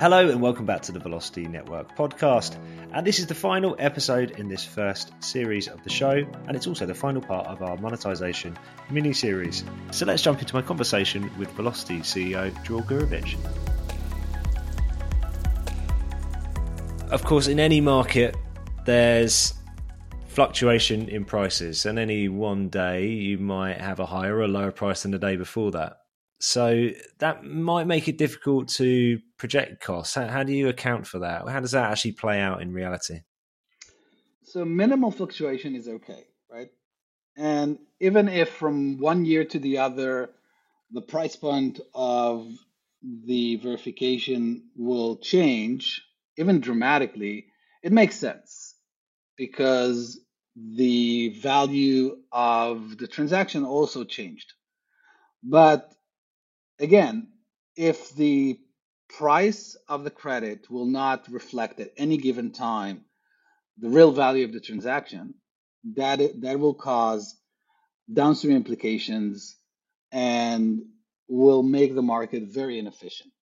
Hello and welcome back to the Velocity Network podcast. And this is the final episode in this first series of the show, and it's also the final part of our monetization mini series. So let's jump into my conversation with Velocity CEO Dror Gurevich. Of course, in any market, there's fluctuation in prices, and any one day you might have a higher or lower price than the day before that. So that might make it difficult to project costs. How, how, do you account for that? How does that actually play out in reality? So minimal fluctuation is okay, right? And even if from one year to the other, the price point of the verification will change, even dramatically, it makes sense because the value of the transaction also changed. But again, if the price of the credit will not reflect at any given time the real value of the transaction, that that will cause downstream implications and will make the market very inefficient.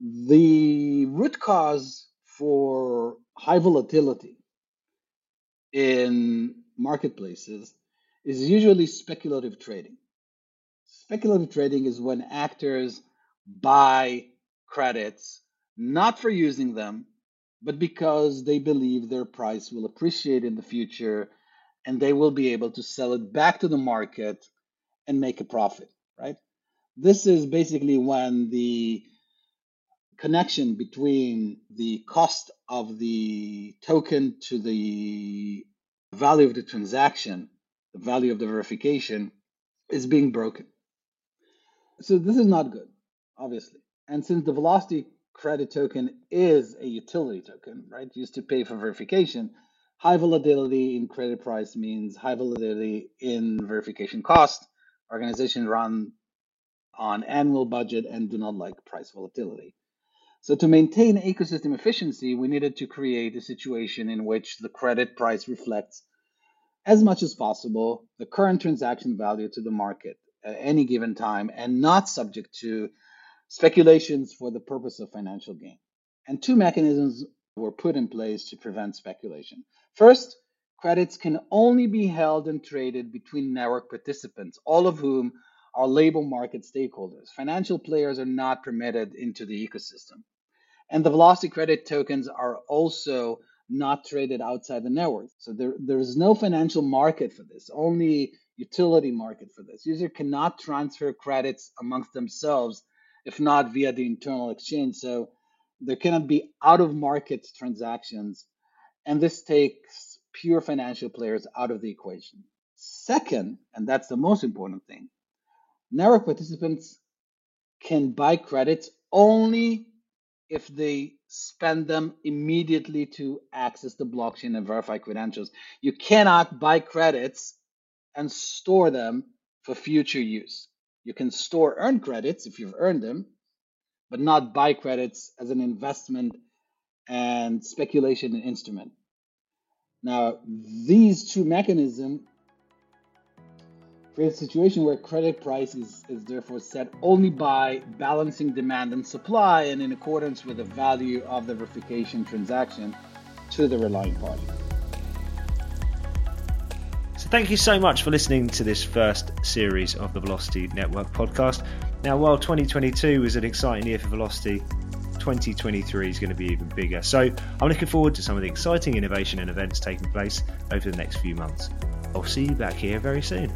The root cause for high volatility in marketplaces is usually speculative trading. Speculative trading is when actors buy credits not for using them, but because they believe their price will appreciate in the future and they will be able to sell it back to the market and make a profit, right? This is basically when the connection between the cost of the token to the value of the transaction, the value of the verification, is being broken. So this is not good, obviously. And since the velocity credit token is a utility token, right, used to pay for verification, high volatility in credit price means high volatility in verification cost. Organizations run on annual budget and do not like price volatility. So to maintain ecosystem efficiency, we needed to create a situation in which the credit price reflects as much as possible the current transaction value to the market at any given time and not subject to speculations for the purpose of financial gain. And two mechanisms were put in place to prevent speculation. First, credits can only be held and traded between network participants, all of whom are labor market stakeholders. Financial players are not permitted into the ecosystem. And the velocity credit tokens are also not traded outside the network. So there, there is no financial market for this, only utility market for this. User cannot transfer credits amongst themselves if not via the internal exchange. So there cannot be out of market transactions. And this takes pure financial players out of the equation. Second, and that's the most important thing, network participants can buy credits only if they spend them immediately to access the blockchain and verify credentials. You cannot buy credits and store them for future use. You can store earned credits if you've earned them, but not buy credits as an investment and speculation instrument. Now, these two mechanisms create a situation where credit price is, is therefore set only by balancing demand and supply and in accordance with the value of the verification transaction to the relying party. So, thank you so much for listening to this first series of the Velocity Network podcast. Now, while 2022 was an exciting year for Velocity, 2023 is going to be even bigger. So, I'm looking forward to some of the exciting innovation and events taking place over the next few months. I'll see you back here very soon.